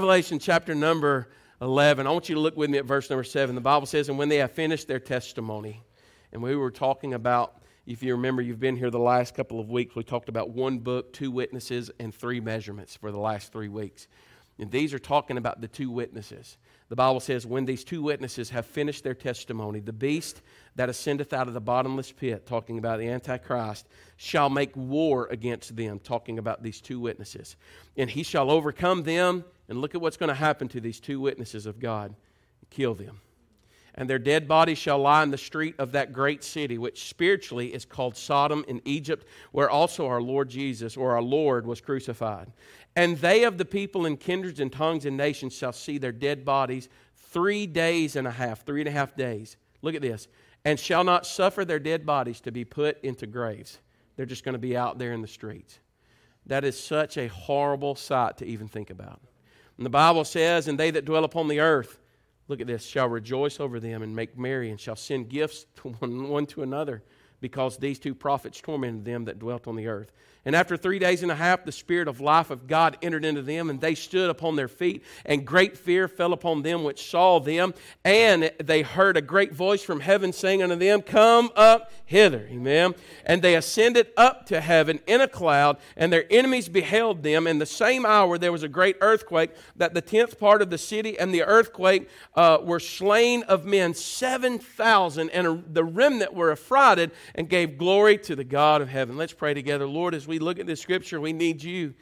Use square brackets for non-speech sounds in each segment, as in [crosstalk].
Revelation chapter number 11. I want you to look with me at verse number 7. The Bible says, And when they have finished their testimony, and we were talking about, if you remember, you've been here the last couple of weeks, we talked about one book, two witnesses, and three measurements for the last three weeks. And these are talking about the two witnesses. The Bible says, When these two witnesses have finished their testimony, the beast that ascendeth out of the bottomless pit, talking about the Antichrist, shall make war against them, talking about these two witnesses. And he shall overcome them and look at what's going to happen to these two witnesses of God kill them. And their dead bodies shall lie in the street of that great city, which spiritually is called Sodom in Egypt, where also our Lord Jesus, or our Lord, was crucified. And they of the people and kindreds and tongues and nations shall see their dead bodies three days and a half, three and a half days. Look at this. And shall not suffer their dead bodies to be put into graves. They're just going to be out there in the streets. That is such a horrible sight to even think about. And the Bible says, And they that dwell upon the earth, look at this, shall rejoice over them and make merry, and shall send gifts to [laughs] one, one to another, because these two prophets tormented them that dwelt on the earth. And after three days and a half, the Spirit of life of God entered into them, and they stood upon their feet, and great fear fell upon them which saw them. And they heard a great voice from heaven saying unto them, Come up hither. Amen. And they ascended up to heaven in a cloud, and their enemies beheld them. In the same hour there was a great earthquake, that the tenth part of the city and the earthquake uh, were slain of men, 7,000, and the remnant were affrighted and gave glory to the God of heaven. Let's pray together. Lord, as we look at this scripture, we need you.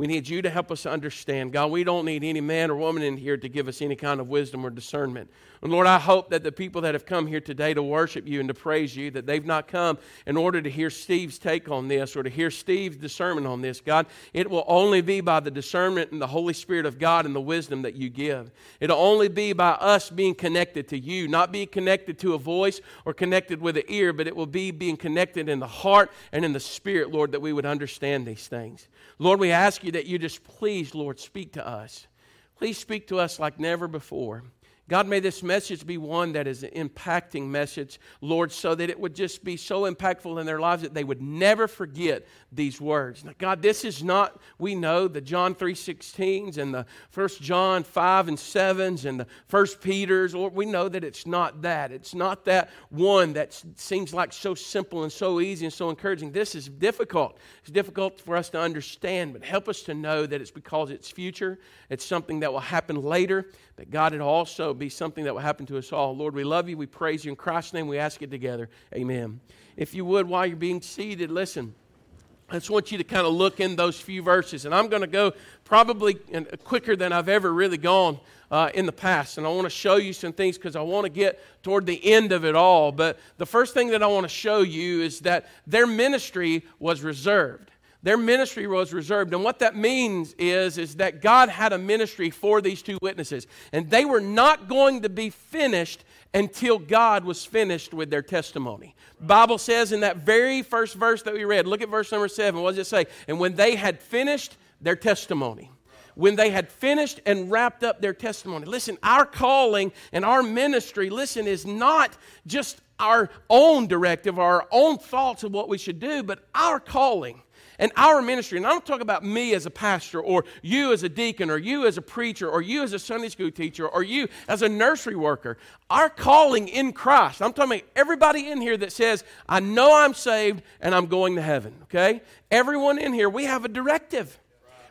We need you to help us understand. God, we don't need any man or woman in here to give us any kind of wisdom or discernment. And Lord, I hope that the people that have come here today to worship you and to praise you, that they've not come in order to hear Steve's take on this or to hear Steve's discernment on this. God, it will only be by the discernment and the Holy Spirit of God and the wisdom that you give. It'll only be by us being connected to you, not being connected to a voice or connected with an ear, but it will be being connected in the heart and in the spirit, Lord, that we would understand these things. Lord, we ask you that you just please, Lord, speak to us. Please speak to us like never before. God, may this message be one that is an impacting message, Lord, so that it would just be so impactful in their lives that they would never forget these words. Now, God, this is not, we know the John 3.16s and the 1 John 5 and 7s and the 1 Peter's, Lord, we know that it's not that. It's not that one that seems like so simple and so easy and so encouraging. This is difficult. It's difficult for us to understand, but help us to know that it's because it's future. It's something that will happen later that God, it also be something that will happen to us all. Lord, we love you. We praise you. In Christ's name, we ask it together. Amen. If you would, while you're being seated, listen. I just want you to kind of look in those few verses. And I'm going to go probably quicker than I've ever really gone uh, in the past. And I want to show you some things because I want to get toward the end of it all. But the first thing that I want to show you is that their ministry was reserved. Their ministry was reserved. And what that means is, is that God had a ministry for these two witnesses. And they were not going to be finished until God was finished with their testimony. Bible says in that very first verse that we read, look at verse number seven. What does it say? And when they had finished their testimony, when they had finished and wrapped up their testimony. Listen, our calling and our ministry, listen, is not just our own directive, our own thoughts of what we should do, but our calling and our ministry, and I don't talk about me as a pastor, or you as a deacon, or you as a preacher, or you as a Sunday school teacher, or you as a nursery worker. Our calling in Christ, I'm talking about everybody in here that says, I know I'm saved and I'm going to heaven, okay? Everyone in here, we have a directive.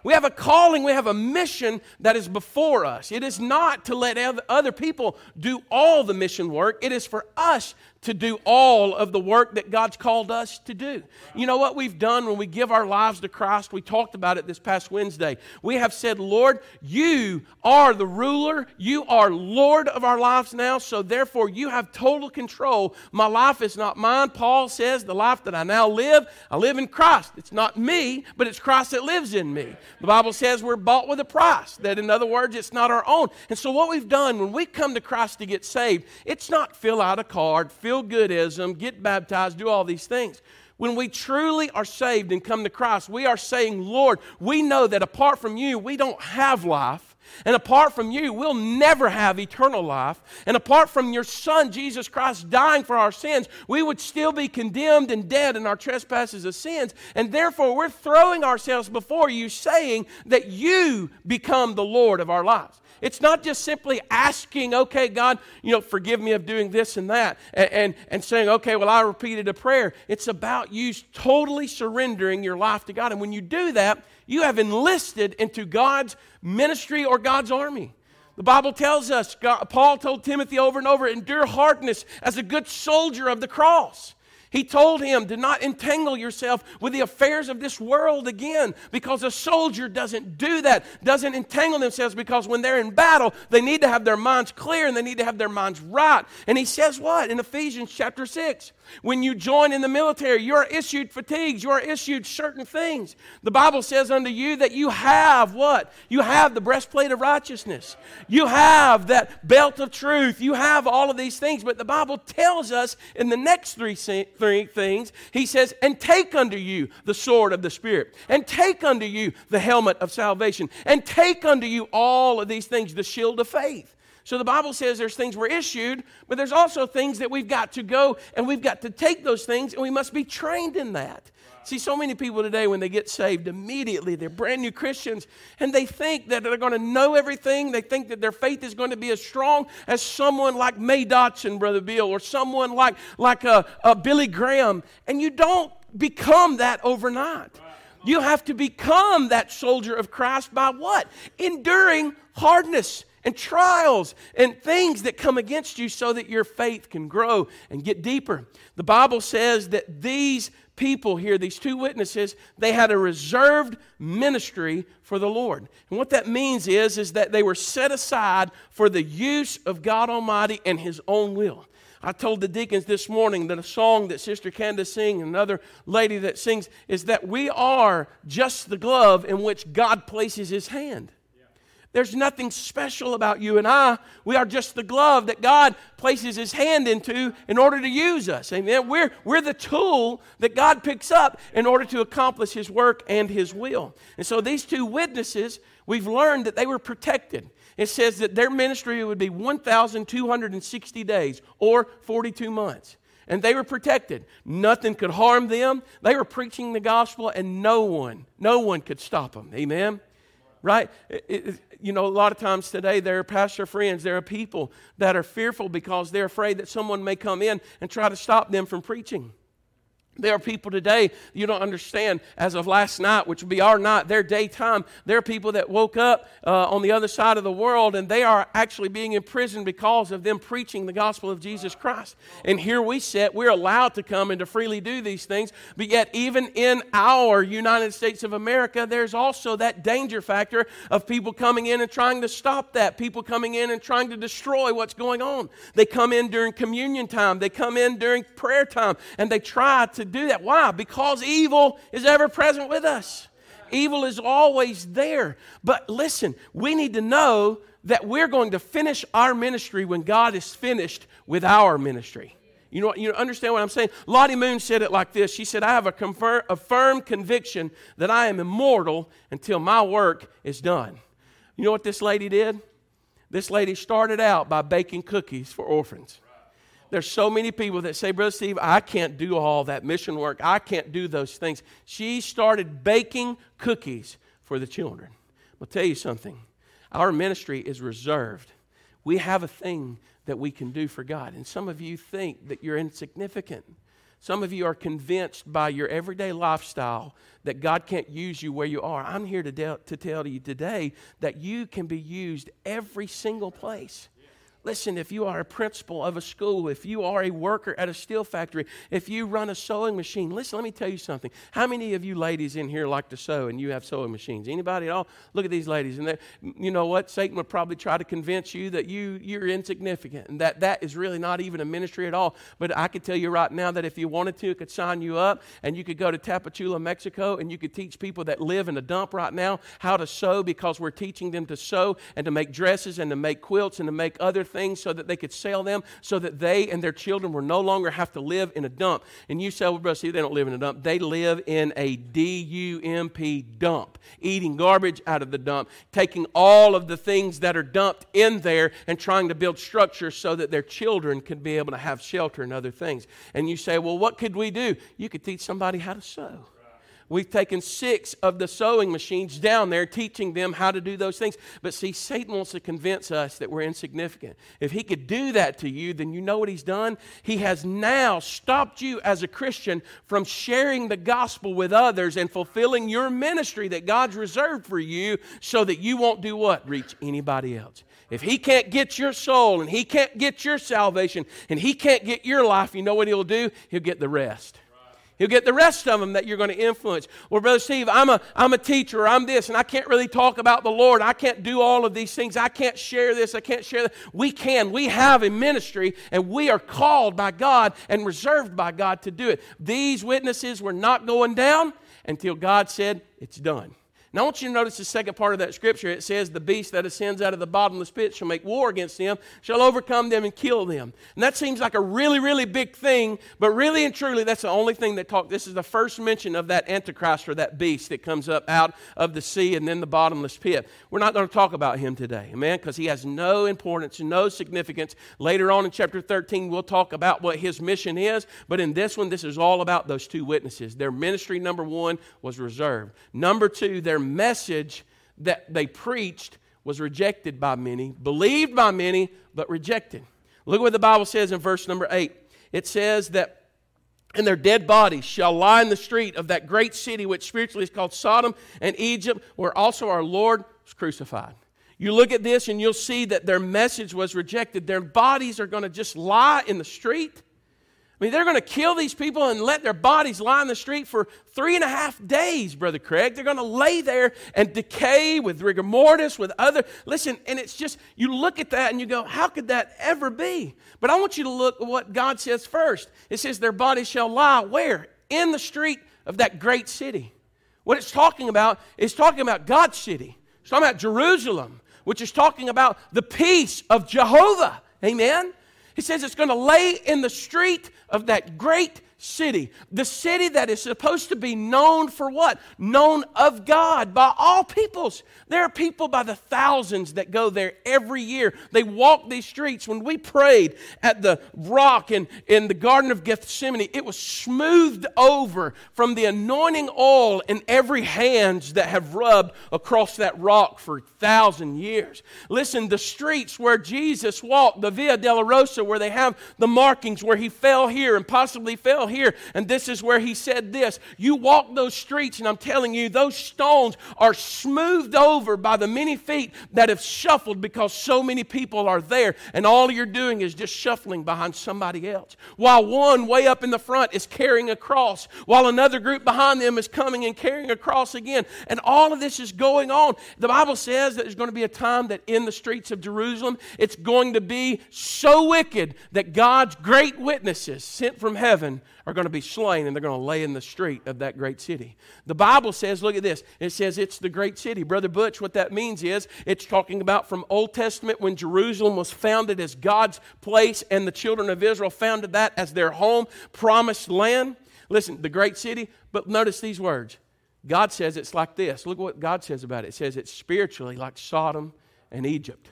We have a calling, we have a mission that is before us. It is not to let other people do all the mission work, it is for us to do all of the work that God's called us to do. You know what we've done when we give our lives to Christ? We talked about it this past Wednesday. We have said, Lord, you are the ruler, you are Lord of our lives now, so therefore you have total control. My life is not mine. Paul says, the life that I now live, I live in Christ. It's not me, but it's Christ that lives in me. The Bible says we're bought with a price, that in other words, it's not our own. And so what we've done when we come to Christ to get saved, it's not fill out a card, fill feel goodism, get baptized, do all these things. When we truly are saved and come to Christ, we are saying, Lord, we know that apart from you, we don't have life. And apart from you, we'll never have eternal life. And apart from your Son, Jesus Christ, dying for our sins, we would still be condemned and dead in our trespasses of sins. And therefore, we're throwing ourselves before you, saying that you become the Lord of our lives. It's not just simply asking, okay, God, you know, forgive me of doing this and that, and, and, and, saying, okay, well, I repeated a prayer. It's about you totally surrendering your life to God. And when you do that, you have enlisted into God's ministry or God's army. The Bible tells us, God, Paul told Timothy over and over, endure hardness as a good soldier of the cross. He told him Do not entangle yourself with the affairs of this world again because a soldier doesn't do that, doesn't entangle themselves because when they're in battle, they need to have their minds clear and they need to have their minds right. And he says what in Ephesians chapter 6? When you join in the military, you are issued fatigues, you are issued certain things. The Bible says unto you that you have what? You have the breastplate of righteousness, you have that belt of truth, you have all of these things. But the Bible tells us in the next three, three things, He says, and take unto you the sword of the Spirit, and take unto you the helmet of salvation, and take unto you all of these things, the shield of faith. So the Bible says there's things we're issued, but there's also things that we've got to go and we've got to take those things and we must be trained in that. See, so many people today, when they get saved, immediately they're brand new Christians and they think that they're going to know everything. They think that their faith is going to be as strong as someone like May Dotson, Brother Bill, or someone like, like a, a Billy Graham. And you don't become that overnight. You have to become that soldier of Christ by what? Enduring hardness and trials and things that come against you so that your faith can grow and get deeper. The Bible says that these people here, these two witnesses, they had a reserved ministry for the Lord. And what that means is, is that they were set aside for the use of God Almighty and His own will. I told the deacons this morning that a song that Sister Candace sings, another lady that sings, is that we are just the glove in which God places His hand. There's nothing special about you and I. We are just the glove that God places His hand into in order to use us. Amen. We're, we're the tool that God picks up in order to accomplish His work and His will. And so these two witnesses, we've learned that they were protected. It says that their ministry would be 1,260 days or 42 months and they were protected. Nothing could harm them. They were preaching the gospel, and no one, no one could stop them. Amen right? It, it, you know, a lot of times today, there are pastor friends, there are people that are fearful because they're afraid that someone may come in and try to stop them from preaching. There are people today, you don't understand, as of last night, which will be our night, their daytime, there are people that woke up uh, on the other side of the world and they are actually being imprisoned because of them preaching the gospel of Jesus Christ. And here we sit, we're allowed to come and to freely do these things, but yet, even in our United States of America, there's also that danger factor of people coming in and trying to stop that, people coming in and trying to destroy what's going on. They come in during communion time, they come in during prayer time, and they try to do that. Why? Because evil is ever present with us. Evil is always there. But listen, we need to know that we're going to finish our ministry when God is finished with our ministry. You know, what you understand what I'm saying? Lottie Moon said it like this. She said, I have a, a firm conviction that I am immortal until my work is done. You know what this lady did? This lady started out by baking cookies for orphans. There's so many people that say, Brother Steve, I can't do all that mission work. I can't do those things. She started baking cookies for the children. I'll tell you something. Our ministry is reserved. We have a thing that we can do for God. And some of you think that you're insignificant. Some of you are convinced by your everyday lifestyle that God can't use you where you are. I'm here to, de- to tell you today that you can be used every single place. Listen, if you are a principal of a school, if you are a worker at a steel factory, if you run a sewing machine, listen, let me tell you something. How many of you ladies in here like to sew and you have sewing machines? Anybody at all? Look at these ladies. And you know what? Satan would probably try to convince you that you, you're insignificant and that that is really not even a ministry at all. But I could tell you right now that if you wanted to, it could sign you up and you could go to Tapachula, Mexico, and you could teach people that live in a dump right now how to sew because we're teaching them to sew and to make dresses and to make quilts and to make other things things so that they could sell them, so that they and their children will no longer have to live in a dump. And you say, well, brother, see, they don't live in a dump. They live in a D U M P dump, eating garbage out of the dump, taking all of the things that are dumped in there and trying to build structures so that their children can be able to have shelter and other things. And you say, well, what could we do? You could teach somebody how to sew. We've taken six of the sewing machines down there, teaching them how to do those things. But see, Satan wants to convince us that we're insignificant. If he could do that to you, then you know what he's done? He has now stopped you as a Christian from sharing the gospel with others and fulfilling your ministry that God's reserved for you so that you won't do what? Reach anybody else. If he can't get your soul and he can't get your salvation and he can't get your life, you know what he'll do? He'll get the rest. He'll get the rest of them that you're going to influence. Well, Brother Steve, I'm a, I'm a teacher, I'm this, and I can't really talk about the Lord. I can't do all of these things. I can't share this, I can't share that. We can. We have a ministry, and we are called by God and reserved by God to do it. These witnesses were not going down until God said, It's done. Now, I want you to notice the second part of that scripture. It says, The beast that ascends out of the bottomless pit shall make war against them, shall overcome them and kill them. And that seems like a really, really big thing, but really and truly, that's the only thing that talk. This is the first mention of that Antichrist or that beast that comes up out of the sea and then the bottomless pit. We're not going to talk about him today, amen, because he has no importance, no significance. Later on in chapter 13, we'll talk about what his mission is, but in this one, this is all about those two witnesses. Their ministry, number one, was reserved. Number two, their message that they preached was rejected by many, believed by many, but rejected. Look what the Bible says in verse number 8. It says that and their dead bodies shall lie in the street of that great city which spiritually is called Sodom and Egypt, where also our Lord was crucified. You look at this and you'll see that their message was rejected. Their bodies are going to just lie in the street. I mean, they're going to kill these people and let their bodies lie in the street for three and a half days, Brother Craig. They're going to lay there and decay with rigor mortis, with other. Listen, and it's just, you look at that and you go, how could that ever be? But I want you to look at what God says first. It says, their bodies shall lie where? In the street of that great city. What it's talking about is talking about God's city. It's talking about Jerusalem, which is talking about the peace of Jehovah. Amen? He says it's going to lay in the street of that great city. The city that is supposed to be known for what? Known of God by all peoples. There are people by the thousands that go there every year. They walk these streets. When we prayed at the rock in, in the Garden of Gethsemane, it was smoothed over from the anointing oil in every hands that have rubbed across that rock for thousand years. Listen, the streets where Jesus walked, the Via Dolorosa, where they have the markings where he fell here and possibly fell here. And this is where he said this You walk those streets, and I'm telling you, those stones are smoothed over by the many feet that have shuffled because so many people are there. And all you're doing is just shuffling behind somebody else. While one way up in the front is carrying a cross, while another group behind them is coming and carrying a cross again. And all of this is going on. The Bible says that there's going to be a time that in the streets of Jerusalem, it's going to be so wicked that God's great witnesses sent from heaven are going to be slain and they're going to lay in the street of that great city. The Bible says, look at this, it says it's the great city. Brother Butch, what that means is it's talking about from Old Testament when Jerusalem was founded as God's place and the children of Israel founded that as their home, promised land. Listen, the great city, but notice these words. God says it's like this. Look what God says about it. It says it's spiritually like Sodom and Egypt.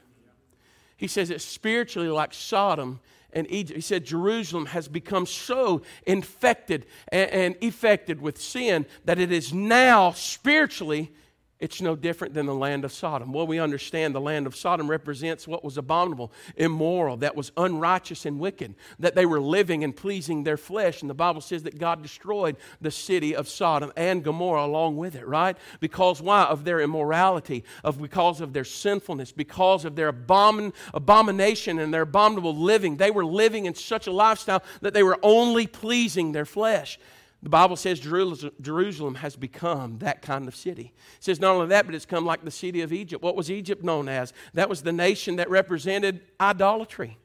He says it's spiritually like Sodom and Egypt. He said Jerusalem has become so infected and, and affected with sin that it is now spiritually it's no different than the land of Sodom. Well, we understand the land of Sodom represents what was abominable, immoral, that was unrighteous and wicked, that they were living and pleasing their flesh. And the Bible says that God destroyed the city of Sodom and Gomorrah along with it, right? Because why? Of their immorality, of because of their sinfulness, because of their abomin- abomination and their abominable living. They were living in such a lifestyle that they were only pleasing their flesh. The Bible says Jerusalem has become that kind of city. It says not only that, but it's come like the city of Egypt. What was Egypt known as? That was the nation that represented idolatry.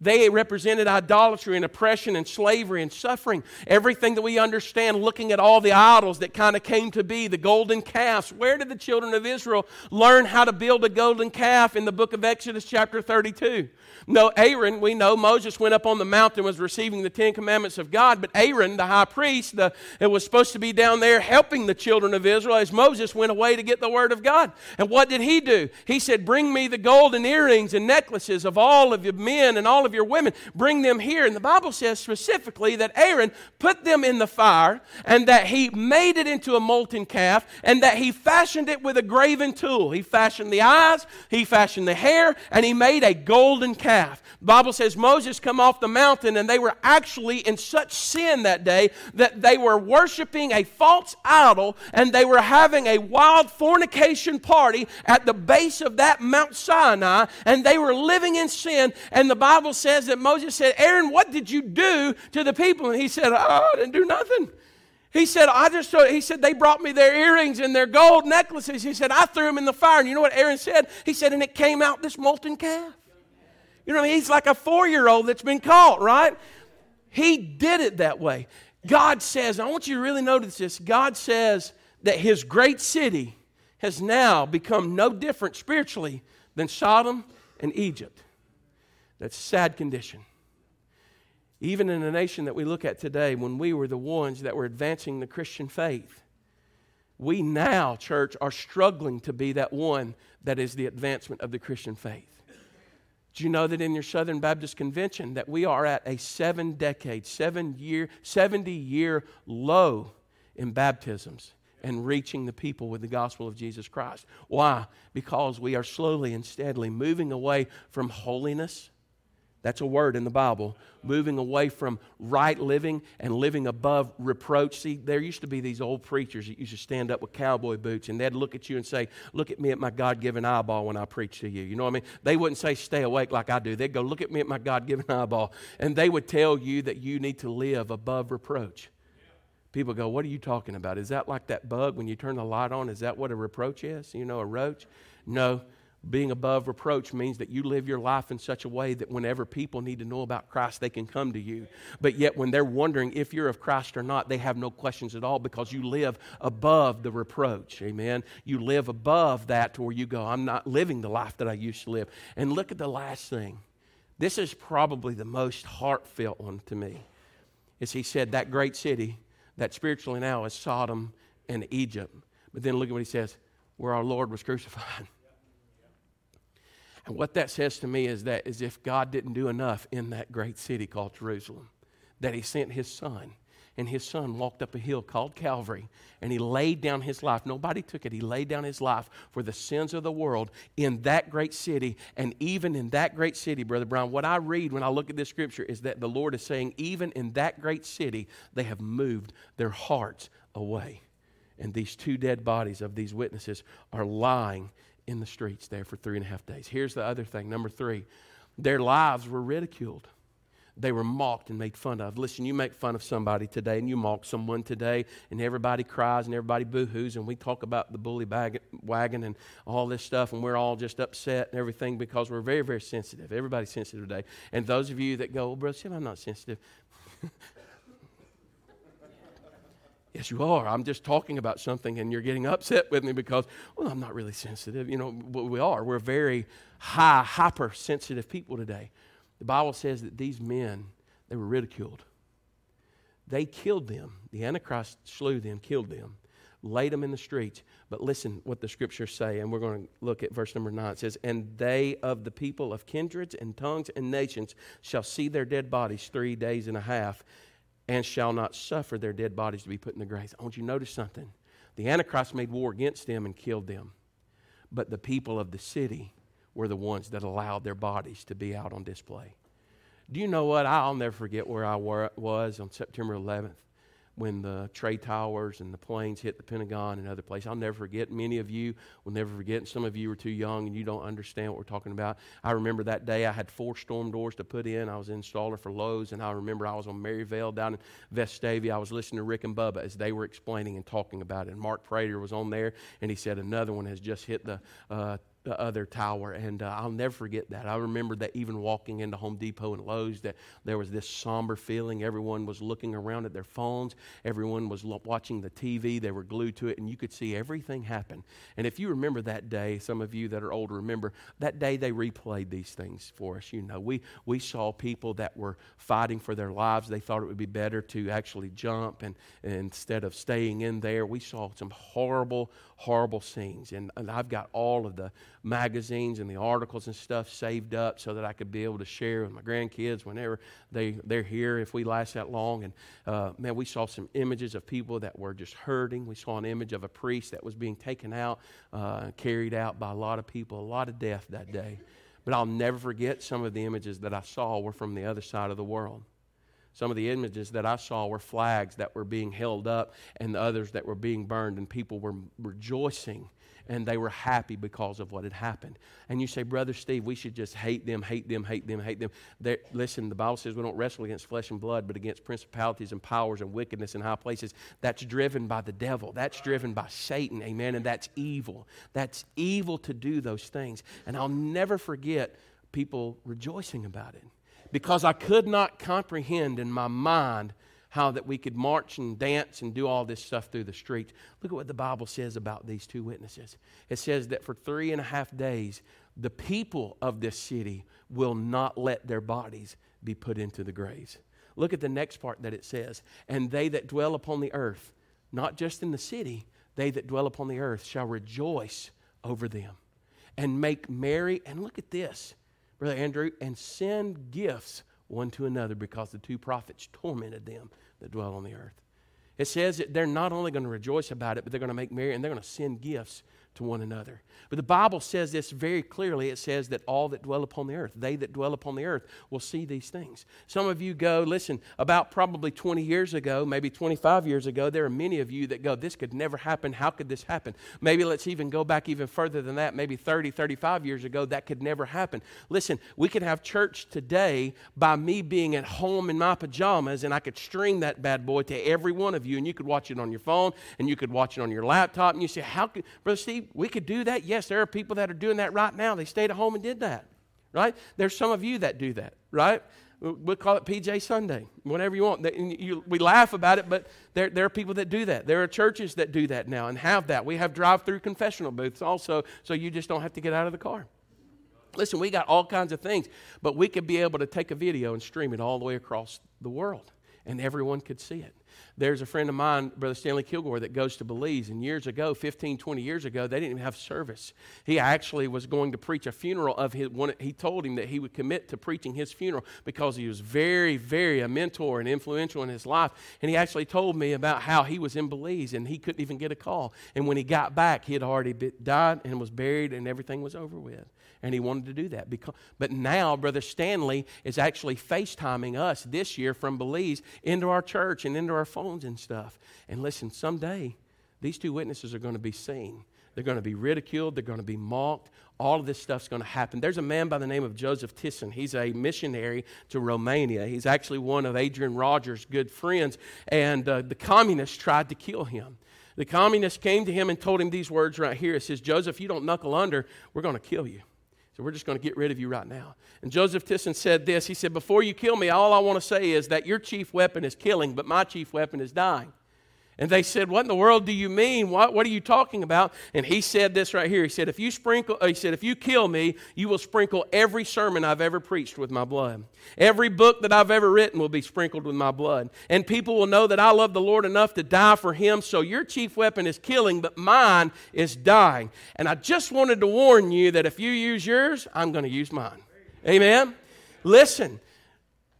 They represented idolatry and oppression and slavery and suffering. Everything that we understand, looking at all the idols that kind of came to be, the golden calves. Where did the children of Israel learn how to build a golden calf in the book of Exodus, chapter 32? No, Aaron, we know Moses went up on the mountain, was receiving the Ten Commandments of God, but Aaron, the high priest, the, it was supposed to be down there helping the children of Israel as Moses went away to get the word of God. And what did he do? He said, Bring me the golden earrings and necklaces of all of your men and all of your women. Bring them here. And the Bible says specifically that Aaron put them in the fire and that he made it into a molten calf and that he fashioned it with a graven tool. He fashioned the eyes, he fashioned the hair, and he made a golden calf calf. The Bible says Moses come off the mountain and they were actually in such sin that day that they were worshiping a false idol and they were having a wild fornication party at the base of that Mount Sinai and they were living in sin. And the Bible says that Moses said, Aaron, what did you do to the people? And he said, Oh, I didn't do nothing. He said, I just, he said, they brought me their earrings and their gold necklaces. He said, I threw them in the fire. And you know what Aaron said? He said, and it came out this molten calf. You know, I mean? he's like a four year old that's been caught, right? He did it that way. God says, I want you to really notice this. God says that his great city has now become no different spiritually than Sodom and Egypt. That's sad condition. Even in a nation that we look at today, when we were the ones that were advancing the Christian faith, we now, church, are struggling to be that one that is the advancement of the Christian faith. Do you know that in your Southern Baptist Convention that we are at a seven decade, seven year, 70 year low in baptisms and reaching the people with the gospel of Jesus Christ? Why? Because we are slowly and steadily moving away from holiness that's a word in the Bible. Moving away from right living and living above reproach. See, there used to be these old preachers that used to stand up with cowboy boots and they'd look at you and say, Look at me at my God given eyeball when I preach to you. You know what I mean? They wouldn't say, Stay awake like I do. They'd go, Look at me at my God given eyeball. And they would tell you that you need to live above reproach. People go, What are you talking about? Is that like that bug when you turn the light on? Is that what a reproach is? You know, a roach? No. Being above reproach means that you live your life in such a way that whenever people need to know about Christ, they can come to you. But yet, when they're wondering if you're of Christ or not, they have no questions at all because you live above the reproach. Amen. You live above that to where you go, I'm not living the life that I used to live. And look at the last thing. This is probably the most heartfelt one to me. Is he said, that great city that spiritually now is Sodom and Egypt. But then look at what he says, where our Lord was crucified. [laughs] And what that says to me is that as if God didn't do enough in that great city called Jerusalem, that He sent His Son. And His Son walked up a hill called Calvary, and He laid down His life. Nobody took it. He laid down His life for the sins of the world in that great city. And even in that great city, Brother Brown, what I read when I look at this scripture is that the Lord is saying, even in that great city, they have moved their hearts away. And these two dead bodies of these witnesses are lying in the streets there for three and a half days. Here's the other thing. Number three, their lives were ridiculed. They were mocked and made fun of. Listen, you make fun of somebody today and you mock someone today, and everybody cries and everybody boo hoos, and we talk about the bully bag, wagon and all this stuff, and we're all just upset and everything because we're very, very sensitive. Everybody's sensitive today. And those of you that go, oh, well, Brother Sam, I'm not sensitive. [laughs] Yes, you are. I'm just talking about something and you're getting upset with me because, well, I'm not really sensitive. You know, we are. We're very high, hypersensitive people today. The Bible says that these men, they were ridiculed. They killed them. The Antichrist slew them, killed them, laid them in the streets. But listen what the scriptures say, and we're going to look at verse number nine. It says, And they of the people of kindreds and tongues and nations shall see their dead bodies three days and a half and shall not suffer their dead bodies to be put in the graves. I want you to notice something. The Antichrist made war against them and killed them. But the people of the city were the ones that allowed their bodies to be out on display. Do you know what? I'll never forget where I was on September 11th when the trade towers and the planes hit the Pentagon and other places. I'll never forget. Many of you will never forget. Some of you are too young and you don't understand what we're talking about. I remember that day I had four storm doors to put in. I was an installer for Lowe's, and I remember I was on Maryvale down in Vestavia. I was listening to Rick and Bubba as they were explaining and talking about it. And Mark Prater was on there, and he said another one has just hit the. Uh, the other tower. And uh, I'll never forget that. I remember that even walking into Home Depot and Lowe's, that there was this somber feeling. Everyone was looking around at their phones, everyone was lo- watching the TV, they were glued to it, and you could see everything happen. And if you remember that day, some of you that are older remember, that day they replayed these things for us. You know, we, we saw people that were fighting for their lives. They thought it would be better to actually jump and, and instead of staying in there. We saw some horrible, horrible scenes. And, and I've got all of the magazines and the articles and stuff saved up so that I could be able to share with my grandkids whenever they, they're here if we last that long. And uh, man, we saw some images of people that were just hurting. We saw an image of a priest that was being taken out, uh, carried out by a lot of people, a lot of death that day. But I'll never forget some of the images that I saw were from the other side of the world. Some of the images that I saw were flags that were being held up and the others that were being burned, and people were rejoicing and they were happy because of what had happened. And you say, Brother Steve, we should just hate them, hate them, hate them, hate them. They're, listen, the Bible says we don't wrestle against flesh and blood, but against principalities and powers and wickedness in high places. That's driven by the devil, that's driven by Satan, amen, and that's evil. That's evil to do those things. And I'll never forget people rejoicing about it because I could not comprehend in my mind how that we could march and dance and do all this stuff through the streets. Look at what the Bible says about these two witnesses. It says that for three and a half days, the people of this city will not let their bodies be put into the graves. Look at the next part that it says, and they that dwell upon the earth, not just in the city, they that dwell upon the earth shall rejoice over them and make merry. And look at this Brother Andrew, and send gifts one to another because the two prophets tormented them that dwell on the earth. It says that they're not only going to rejoice about it, but they're going to make merry and they're going to send gifts to one another. But the Bible says this very clearly. It says that all that dwell upon the earth, they that dwell upon the earth, will see these things. Some of you go, listen, about probably 20 years ago, maybe 25 years ago, there are many of you that go, this could never happen. How could this happen? Maybe let's even go back even further than that, maybe 30, 35 years ago, that could never happen. Listen, we could have church today by me being at home in my pajamas, and I could stream that bad boy to every one of you, and you could watch it on your phone, and you could watch it on your laptop, and you say, how could, Brother Steve, we could do that. Yes, there are people that are doing that right now. They stayed at home and did that, right? There's some of you that do that, right? We'll call it PJ Sunday, whatever you want. We laugh about it, but there, there are people that do that. There are churches that do that now and have that. We have drive through confessional booths also, so you just don't have to get out of the car. Listen, we got all kinds of things, but we could be able to take a video and stream it all the way across the world, and everyone could see it. There's a friend of mine, Brother Stanley Kilgore, that goes to Belize. And years ago, 15, 20 years ago, they didn't even have service. He actually was going to preach a funeral of his one. He told him that he would commit to preaching his funeral because he was very, very a mentor and influential in his life. And he actually told me about how he was in Belize and he couldn't even get a call. And when he got back, he had already died and was buried and everything was over with and he wanted to do that. Because, but now, Brother Stanley is actually FaceTiming us this year from Belize into our church and into our phones and stuff. And listen, someday these two witnesses are going to be seen. They're going to be ridiculed. They're going to be mocked. All of this stuff's going to happen. There's a man by the name of Joseph Tison. He's a missionary to Romania. He's actually one of Adrian Rogers' good friends. And uh, the communists tried to kill him. The communists came to him and told him these words right here. It says, Joseph, you don't knuckle under, we're going to kill you. So we're just going to get rid of you right now. And Joseph Tison said this He said, Before you kill me, all I want to say is that your chief weapon is killing, but my chief weapon is dying. And they said, What in the world do you mean? What, what are you talking about? And he said this right here. He said, If you sprinkle, uh, he said, if you kill me, you will sprinkle every sermon I've ever preached with my blood. Every book that I've ever written will be sprinkled with my blood. And people will know that I love the Lord enough to die for him. So your chief weapon is killing, but mine is dying. And I just wanted to warn you that if you use yours, I'm going to use mine. Amen? Listen,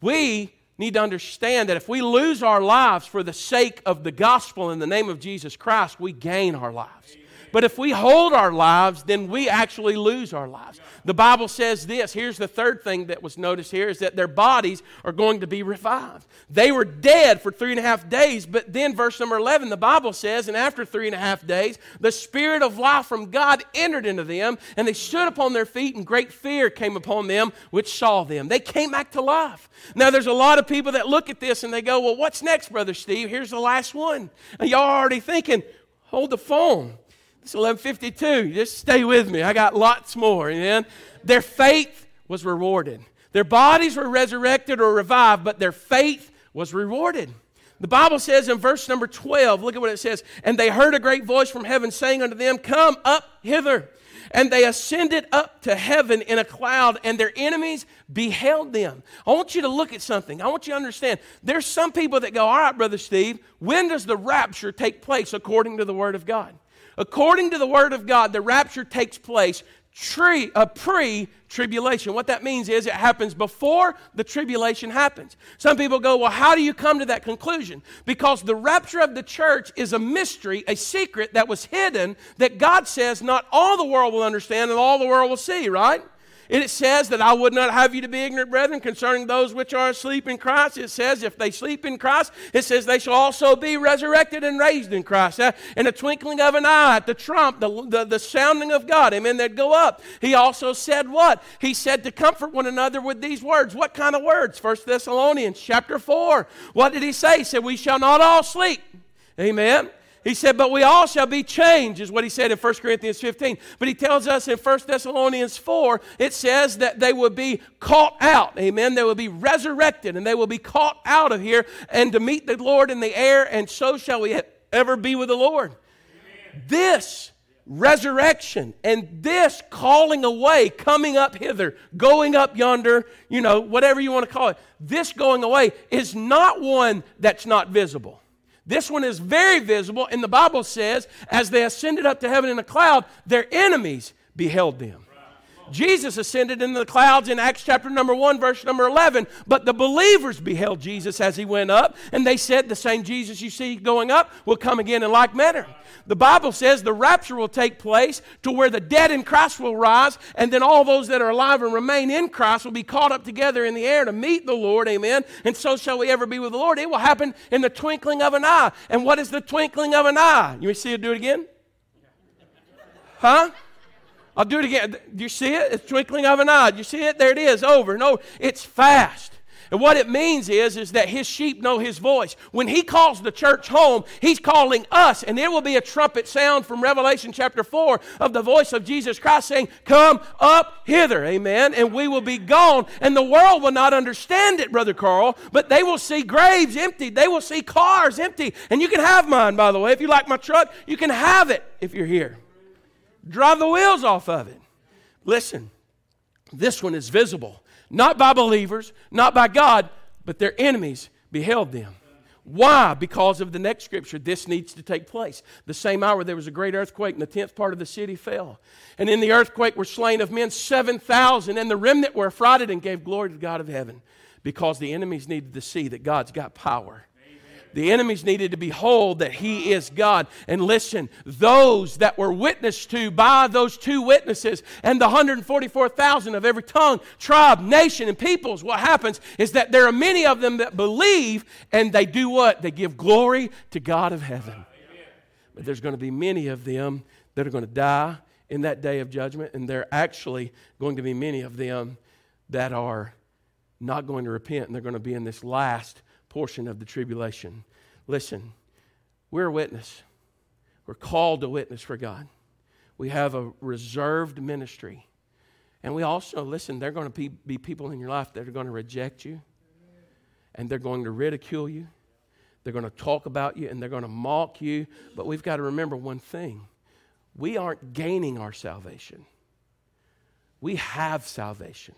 we need to understand that if we lose our lives for the sake of the gospel in the name of Jesus Christ, we gain our lives. But if we hold our lives, then we actually lose our lives. The Bible says this. Here's the third thing that was noticed here is that their bodies are going to be revived. They were dead for three and a half days, but then verse number 11, the Bible says, and after three and a half days, the Spirit of life from God entered into them, and they stood upon their feet, and great fear came upon them which saw them. They came back to life. Now, there's a lot of people that look at this and they go, Well, what's next, Brother Steve? Here's the last one. And y'all are already thinking, Hold the phone. It's 1152. Just stay with me. I got lots more. Amen. Their faith was rewarded. Their bodies were resurrected or revived, but their faith was rewarded. The Bible says in verse number 12, look at what it says. And they heard a great voice from heaven saying unto them, Come up hither. And they ascended up to heaven in a cloud, and their enemies beheld them. I want you to look at something. I want you to understand. There's some people that go, All right, Brother Steve, when does the rapture take place according to the Word of God? According to the Word of God, the rapture takes place a uh, pre-tribulation. What that means is it happens before the tribulation happens. Some people go, well, how do you come to that conclusion? Because the rapture of the church is a mystery, a secret that was hidden that God says not all the world will understand and all the world will see, right? It says that I would not have you to be ignorant, brethren, concerning those which are asleep in Christ. It says if they sleep in Christ, it says they shall also be resurrected and raised in Christ. In a twinkling of an eye, at the trump, the, the, the sounding of God, amen, they'd go up. He also said what? He said to comfort one another with these words. What kind of words? First Thessalonians chapter 4. What did he say? He said, We shall not all sleep. Amen. He said, But we all shall be changed, is what he said in 1 Corinthians 15. But he tells us in 1 Thessalonians 4, it says that they will be caught out. Amen. They will be resurrected and they will be caught out of here and to meet the Lord in the air, and so shall we ever be with the Lord. Amen. This resurrection and this calling away, coming up hither, going up yonder, you know, whatever you want to call it, this going away is not one that's not visible. This one is very visible, and the Bible says, as they ascended up to heaven in a cloud, their enemies beheld them. Jesus ascended into the clouds in Acts chapter number 1, verse number 11. But the believers beheld Jesus as he went up, and they said, The same Jesus you see going up will come again in like manner. The Bible says the rapture will take place to where the dead in Christ will rise, and then all those that are alive and remain in Christ will be caught up together in the air to meet the Lord. Amen. And so shall we ever be with the Lord. It will happen in the twinkling of an eye. And what is the twinkling of an eye? You may see it do it again? Huh? I'll do it again. Do you see it? It's twinkling of an eye. Do you see it? There it is, over and over. It's fast. And what it means is, is that his sheep know his voice. When he calls the church home, he's calling us, and there will be a trumpet sound from Revelation chapter 4 of the voice of Jesus Christ saying, Come up hither, amen. And we will be gone. And the world will not understand it, Brother Carl, but they will see graves empty. They will see cars empty. And you can have mine, by the way. If you like my truck, you can have it if you're here. Drive the wheels off of it. Listen, this one is visible, not by believers, not by God, but their enemies beheld them. Why? Because of the next scripture. This needs to take place. The same hour there was a great earthquake, and the tenth part of the city fell. And in the earthquake were slain of men 7,000, and the remnant were affrighted and gave glory to God of heaven because the enemies needed to see that God's got power. The enemies needed to behold that he is God. And listen, those that were witnessed to by those two witnesses and the 144,000 of every tongue, tribe, nation, and peoples, what happens is that there are many of them that believe and they do what? They give glory to God of heaven. But there's going to be many of them that are going to die in that day of judgment, and there are actually going to be many of them that are not going to repent, and they're going to be in this last portion of the tribulation. Listen, we're a witness. We're called to witness for God. We have a reserved ministry. And we also, listen, there are going to be, people in your life that are going to reject you, and they're going to ridicule you. They're going to talk about you, and they're going to mock you. But we've got to remember one thing we aren't gaining our salvation, we have salvation.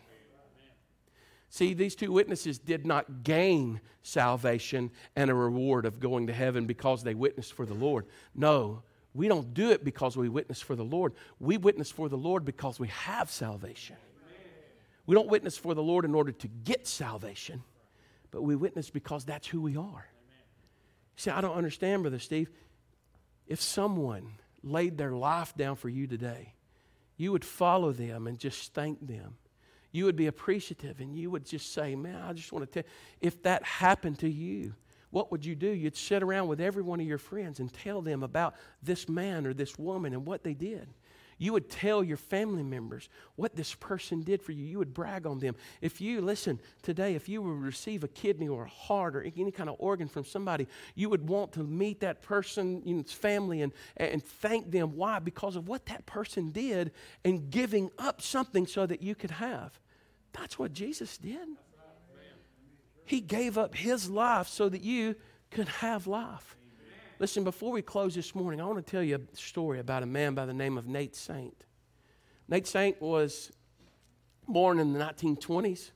See, these two witnesses did not gain salvation and a reward of going to heaven because they witnessed for the Lord. No, we don't do it because we witness for the Lord. We witness for the Lord because we have salvation. We don't witness for the Lord in order to get salvation, but we witness because that's who we are. See, I don't understand, Brother Steve. If someone laid their life down for you today, you would follow them and just thank them you would be appreciative and you would just say, Man, I just want to tell if that happened to you, what would you do? You'd sit around with every one of your friends and tell them about this man or this woman and what they did. You would tell your family members what this person did for you. You would brag on them. If you, listen, today, if you would receive a kidney or a heart or any kind of organ from somebody, you would want to meet that person, you know, family, and, and thank them. Why? Because of what that person did and giving up something so that you could have. That's what Jesus did. He gave up his life so that you could have life. Listen, before we close this morning, I want to tell you a story about a man by the name of Nate Saint. Nate Saint was born in the 1920s.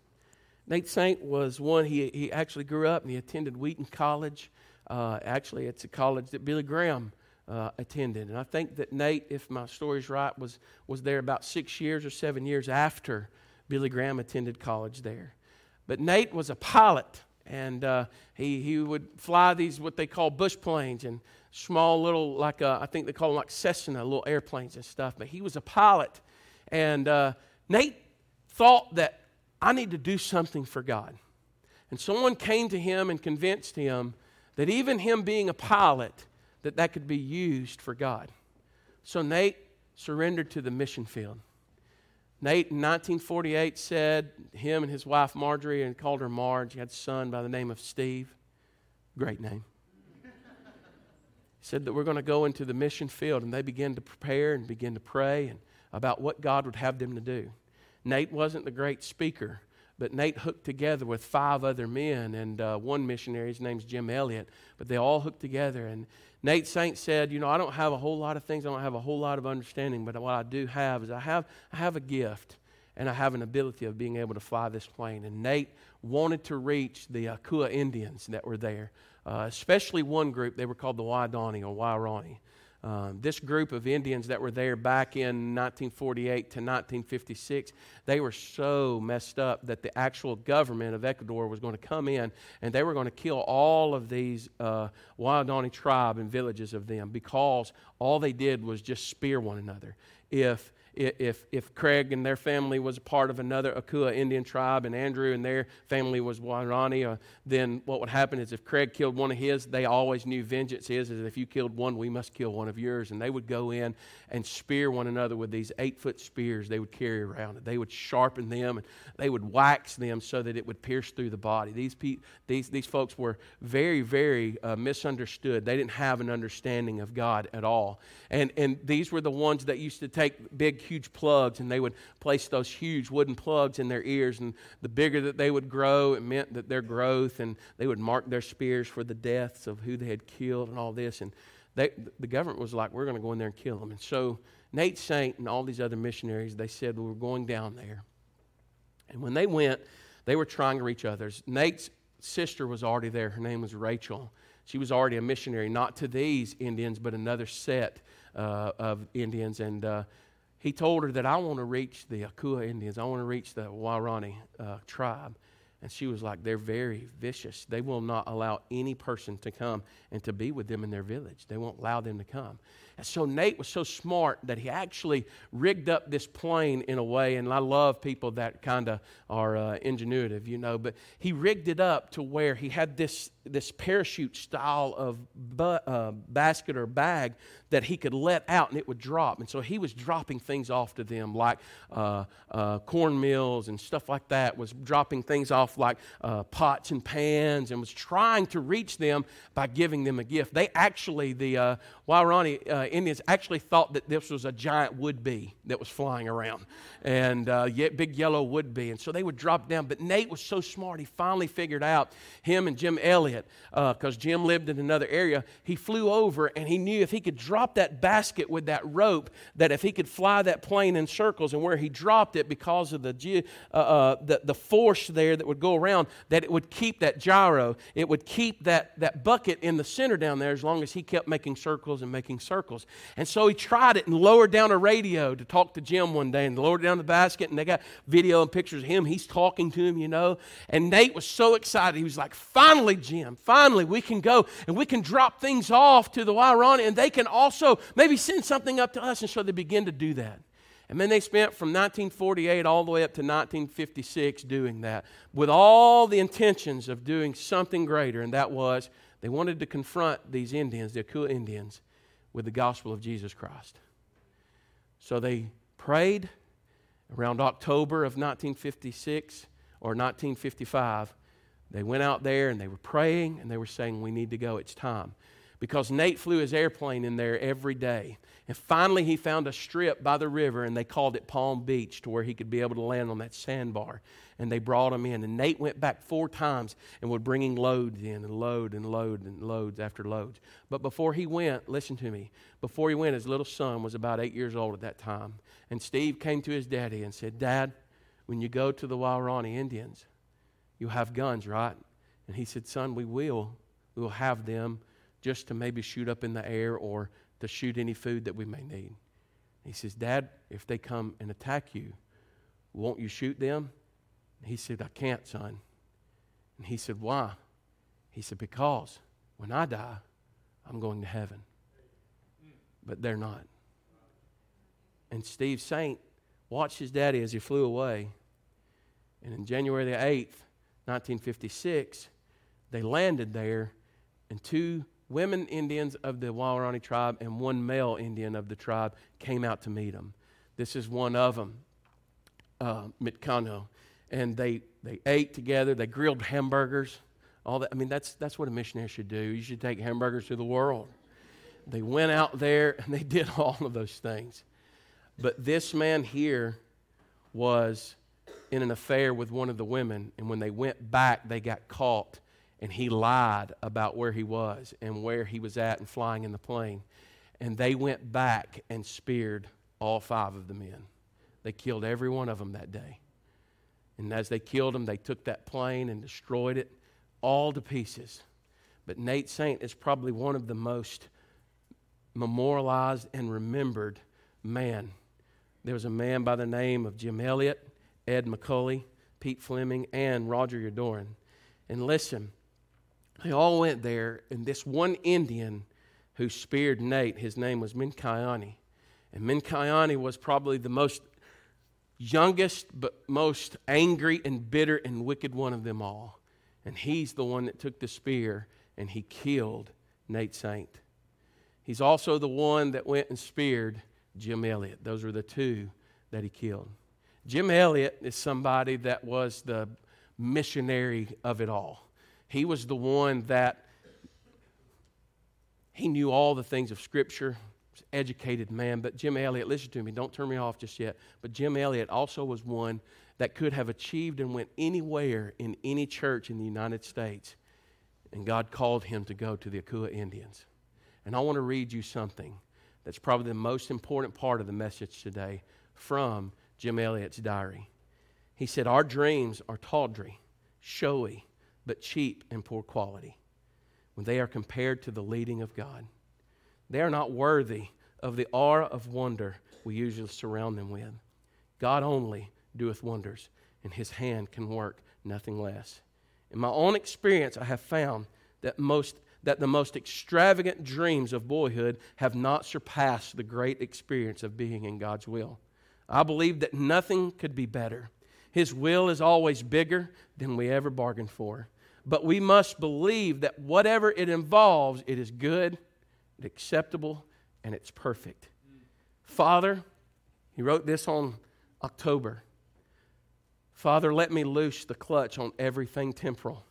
Nate Saint was one, he, he actually grew up and he attended Wheaton College. Uh, actually, it's a college that Billy Graham uh, attended. And I think that Nate, if my story's right, was, was there about six years or seven years after Billy Graham attended college there. But Nate was a pilot and uh, he, he would fly these what they call bush planes and small little like uh, I think they call them like Cessna little airplanes and stuff. But he was a pilot, and uh, Nate thought that I need to do something for God, and someone came to him and convinced him that even him being a pilot that that could be used for God. So Nate surrendered to the mission field. Nate in 1948 said, him and his wife Marjorie, and called her Marge, he had a son by the name of Steve. Great name. he said that we're going to go into the mission field, and they began to prepare and begin to pray and about what God would have them to do. Nate wasn't the great speaker, but Nate hooked together with five other men and uh, one missionary. His name's Jim Elliot. But they all hooked together. And Nate Saint said, You know, I don't have a whole lot of things, I don't have a whole lot of understanding, but what I do have is I have, I have a gift and I have an ability of being able to fly this plane. And Nate wanted to reach the Akua Indians that were there, uh, especially one group. They were called the Waidani or Wairani. Um, this group of Indians that were there back in 1948 to 1956, they were so messed up that the actual government of Ecuador was going to come in and they were going to kill all of these uh, tribe and villages of them because all they did was just spear one another. If if, if Craig and their family was a part of another Akua Indian tribe and Andrew and their family was Wairani, uh, then what would happen is if Craig killed one of his, they always knew vengeance is, is if you killed one, we must kill one of yours. And they would go in and spear one another with these eight foot spears they would carry around. They would sharpen them and they would wax them so that it would pierce through the body. These, pe- these, these folks were very, very uh, misunderstood. They didn't have an understanding of God at all. And, and these were the ones that used to take big huge plugs and they would place those huge wooden plugs in their ears. And the bigger that they would grow, it meant that their growth and they would mark their spears for the deaths of who they had killed and all this. And they, the government was like, we're going to go in there and kill them. And so Nate Saint and all these other missionaries, they said, well, we're going down there. And when they went, they were trying to reach others. Nate's sister was already there. Her name was Rachel. She was already a missionary, not to these Indians, but another set uh, of Indians. And uh, he told her that I want to reach the Akua Indians. I want to reach the Wairani uh, tribe. And she was like, they're very vicious. They will not allow any person to come and to be with them in their village. They won't allow them to come. And so Nate was so smart that he actually rigged up this plane in a way, and I love people that kind of are uh, ingenuitive, you know, but he rigged it up to where he had this, this parachute style of bu- uh, basket or bag that he could let out and it would drop. And so he was dropping things off to them like uh, uh corn mills and stuff like that, was dropping things off like uh, pots and pans and was trying to reach them by giving them a gift. They actually, the uh, Wairani uh, Indians actually thought that this was a giant would be that was flying around, and uh, big yellow would be. And so they would drop down. But Nate was so smart, he finally figured out, him and Jim Elliot, because uh, Jim lived in another area, he flew over and he knew if he could drop that basket with that rope, that if he could fly that plane in circles, and where he dropped it because of the, uh, uh, the, the force there that would go around, that it would keep that gyro, it would keep that, that bucket in the center down there as long as he kept making circles and making circles. And so he tried it and lowered down a radio to talk to Jim one day and lowered down the basket. And they got video and pictures of him. He's talking to him, you know. And Nate was so excited. He was like, finally, Jim, finally, we can go and we can drop things off to the Wairani and they can also maybe send something up to us. And so they begin to do that. And then they spent from 1948 all the way up to 1956 doing that with all the intentions of doing something greater, and that was they wanted to confront these Indians, the Akua Indians, with the gospel of Jesus Christ. So they prayed around October of 1956 or 1955. They went out there and they were praying and they were saying, We need to go. It's time. Because Nate flew his airplane in there every day. And finally, he found a strip by the river, and they called it Palm Beach to where he could be able to land on that sandbar. And they brought him in. And Nate went back four times and was bringing loads in, and load and load and loads after loads. But before he went, listen to me, before he went, his little son was about eight years old at that time. And Steve came to his daddy and said, Dad, when you go to the Waorani Indians, you'll have guns, right? And he said, Son, we will. We will have them just to maybe shoot up in the air or to shoot any food that we may need. He says, Dad, if they come and attack you, won't you shoot them? He said, I can't, son. And he said, Why? He said, Because when I die, I'm going to heaven. But they're not. And Steve Saint watched his daddy as he flew away. And in January the 8th, 1956, they landed there, and two women Indians of the Waorani tribe and one male Indian of the tribe came out to meet him. This is one of them, uh, Mitkano. And they, they ate together, they grilled hamburgers, all that. I mean, that's, that's what a missionary should do. You should take hamburgers to the world. They went out there and they [laughs] did all of those things. But this man here was in an affair with one of the women, and when they went back, they got caught and he lied about where he was and where he was at and flying in the plane. And they went back and speared all five of the men. They killed every one of them that day. And as they killed him, they took that plane and destroyed it all to pieces. But Nate Saint is probably one of the most memorialized and remembered man. There was a man by the name of Jim Elliot, Ed McCully, Pete Fleming, and Roger Youderian. And listen, they all went there, and this one Indian who speared Nate, his name was Minkayani. And Minkayani was probably the most youngest, but most angry and bitter and wicked one of them all. And he's the one that took the spear and he killed Nate Saint. He's also the one that went and speared Jim Elliot. Those were the two that he killed. Jim Elliot is somebody that was the missionary of it all. He was the one that he knew all the things of Scripture, educated man. But Jim Elliot, listen to me, don't turn me off just yet. But Jim Elliot also was one that could have achieved and went anywhere in any church in the United States. And God called him to go to the Akua Indians. And I want to read you something that's probably the most important part of the message today from Jim Elliot's diary. He said, Our dreams are tawdry, showy, but cheap and poor quality when they are compared to the leading of God. They are not worthy of the aura of wonder we usually surround them with. God only doeth wonders, and his hand can work nothing less. In my own experience, I have found that most that the most extravagant dreams of boyhood have not surpassed the great experience of being in God's will. I believe that nothing could be better. His will is always bigger than we ever bargained for but we must believe that whatever it involves, it is good, acceptable, and it's perfect. Father, he wrote this on October. Father, let me loose the clutch on everything temporal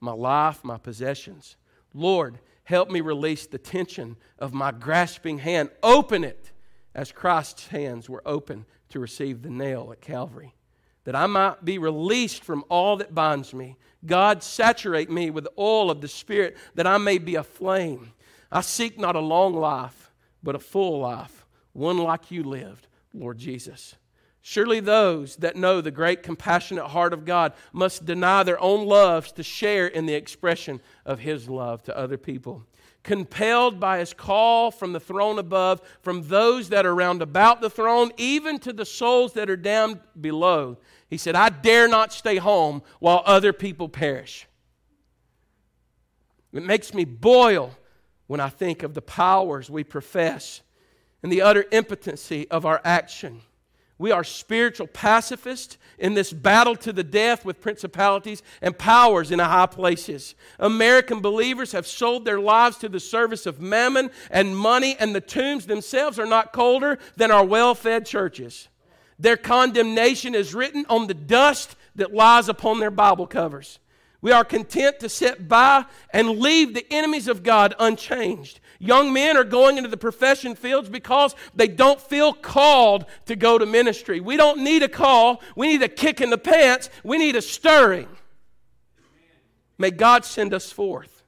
my life, my possessions. Lord, help me release the tension of my grasping hand. Open it as Christ's hands were open to receive the nail at Calvary that I might be released from all that binds me. God, saturate me with the oil of the Spirit, that I may be a flame. I seek not a long life, but a full life, one like you lived, Lord Jesus. Surely those that know the great compassionate heart of God must deny their own loves to share in the expression of His love to other people compelled by his call from the throne above, from those that are round about the throne, even to the souls that are down below. He said, I dare not stay home while other people perish. It makes me boil when I think of the powers we profess and the utter impotency of our action. We are spiritual pacifists in this battle to the death with principalities and powers in high places. American believers have sold their lives to the service of mammon and money, and the tombs themselves are not colder than our well fed churches. Their condemnation is written on the dust that lies upon their Bible covers. We are content to sit by and leave the enemies of God unchanged. Young men are going into the profession fields because they don't feel called to go to ministry. We don't need a call, we need a kick in the pants, we need a stirring. May God send us forth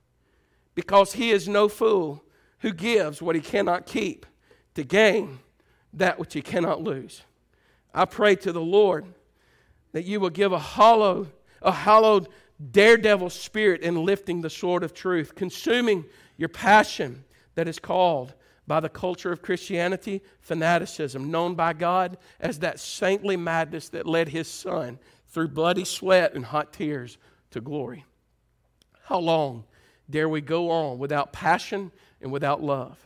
because He is no fool who gives what He cannot keep to gain that which He cannot lose. I pray to the Lord that you will give a hollow, a hallowed daredevil spirit in lifting the sword of truth, consuming your passion that is called by the culture of Christianity fanaticism, known by God as that saintly madness that led his son through bloody sweat and hot tears to glory. How long dare we go on without passion and without love?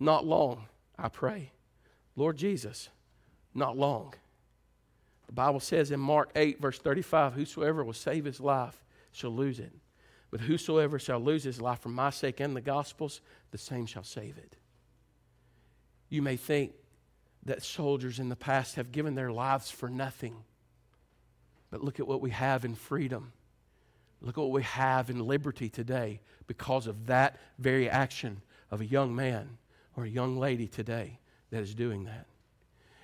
Not long, I pray. Lord Jesus, not long. The Bible says in Mark 8, verse 35, Whosoever will save his life shall lose it. But whosoever shall lose his life for my sake and the gospel's, the same shall save it. You may think that soldiers in the past have given their lives for nothing. But look at what we have in freedom. Look at what we have in liberty today because of that very action of a young man or a young lady today that is doing that.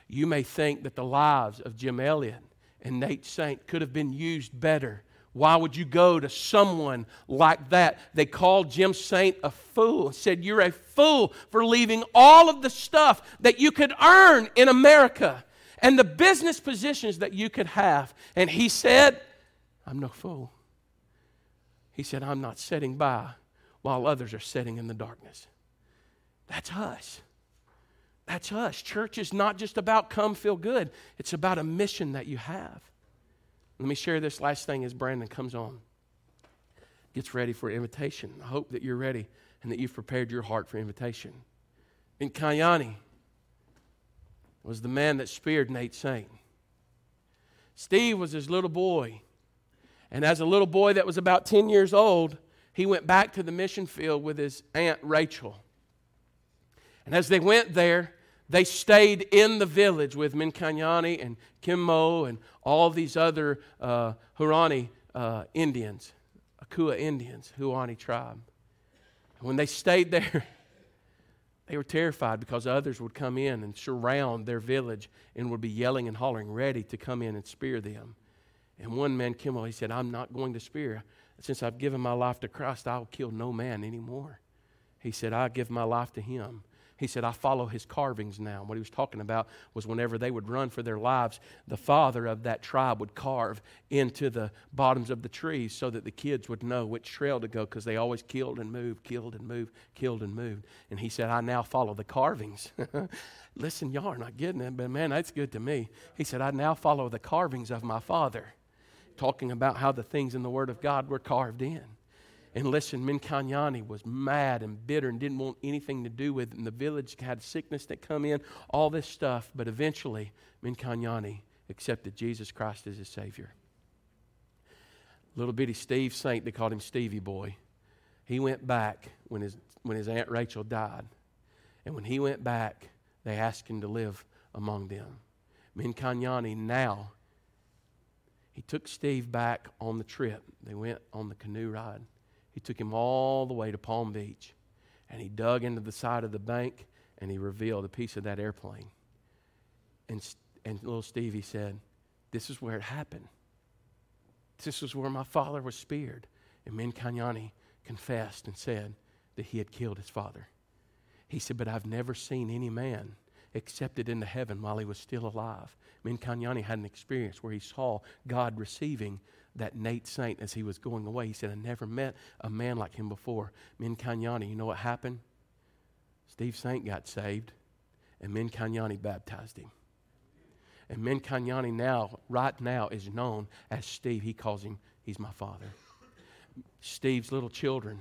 You may think that the lives of Jim Elliot and Nate Saint could have been used better why would you go to someone like that? They called Jim Saint a fool and said, You're a fool for leaving all of the stuff that you could earn in America and the business positions that you could have. And he said, I'm no fool. He said, I'm not sitting by while others are sitting in the darkness. That's us. That's us. Church is not just about come feel good, it's about a mission that you have. Let me share this last thing as Brandon comes on, gets ready for invitation. I hope that you're ready and that you've prepared your heart for invitation. In Kayani was the man that speared Nate Saint. Steve was his little boy. And as a little boy that was about 10 years old, he went back to the mission field with his aunt Rachel. And as they went there, they stayed in the village with Minkanyani and Kimmo and all these other uh, Hurani uh, Indians, Akua Indians, Huani tribe. And when they stayed there, [laughs] they were terrified because others would come in and surround their village and would be yelling and hollering, ready to come in and spear them. And one man, Kimmel, he said, I'm not going to spear. Since I've given my life to Christ, I'll kill no man anymore. He said, I give my life to him. He said, I follow his carvings now. What he was talking about was whenever they would run for their lives, the father of that tribe would carve into the bottoms of the trees so that the kids would know which trail to go because they always killed and moved, killed and moved, killed and moved. And he said, I now follow the carvings. [laughs] Listen, y'all are not getting it, but man, that's good to me. He said, I now follow the carvings of my father, talking about how the things in the Word of God were carved in. And listen, Minkanyani was mad and bitter and didn't want anything to do with it. And the village had sickness that come in, all this stuff. But eventually, Minkanyani accepted Jesus Christ as his Savior. Little bitty Steve Saint, they called him Stevie Boy. He went back when his, when his Aunt Rachel died. And when he went back, they asked him to live among them. Minkanyani now, he took Steve back on the trip. They went on the canoe ride. He took him all the way to Palm Beach and he dug into the side of the bank and he revealed a piece of that airplane. And, and little Stevie said, This is where it happened. This was where my father was speared. And Min Kanyani confessed and said that he had killed his father. He said, But I've never seen any man accepted into heaven while he was still alive. Min Kanyani had an experience where he saw God receiving that Nate Saint as he was going away. He said, I never met a man like him before. Min Kanyani, you know what happened? Steve Saint got saved, and Min Kanyani baptized him. And Min Kanyani now, right now, is known as Steve. He calls him, he's my father. Steve's little children,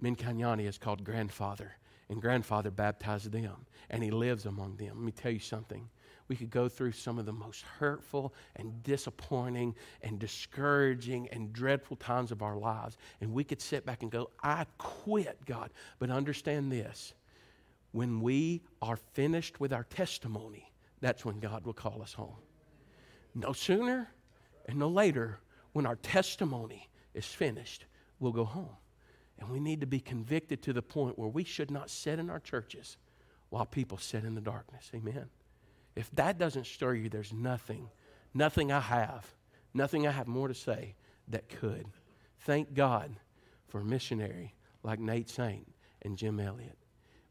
Min Kanyani is called grandfather, and grandfather baptized them, and he lives among them. Let me tell you something. We could go through some of the most hurtful and disappointing and discouraging and dreadful times of our lives. And we could sit back and go, I quit, God. But understand this when we are finished with our testimony, that's when God will call us home. No sooner and no later, when our testimony is finished, we'll go home. And we need to be convicted to the point where we should not sit in our churches while people sit in the darkness. Amen. If that doesn't stir you, there's nothing, nothing I have, nothing I have more to say that could. Thank God for a missionary like Nate Saint and Jim Elliot.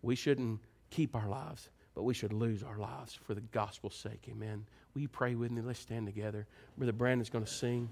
We shouldn't keep our lives, but we should lose our lives for the gospel's sake. Amen. Will you pray with me? Let's stand together. Brother Brandon's going to sing.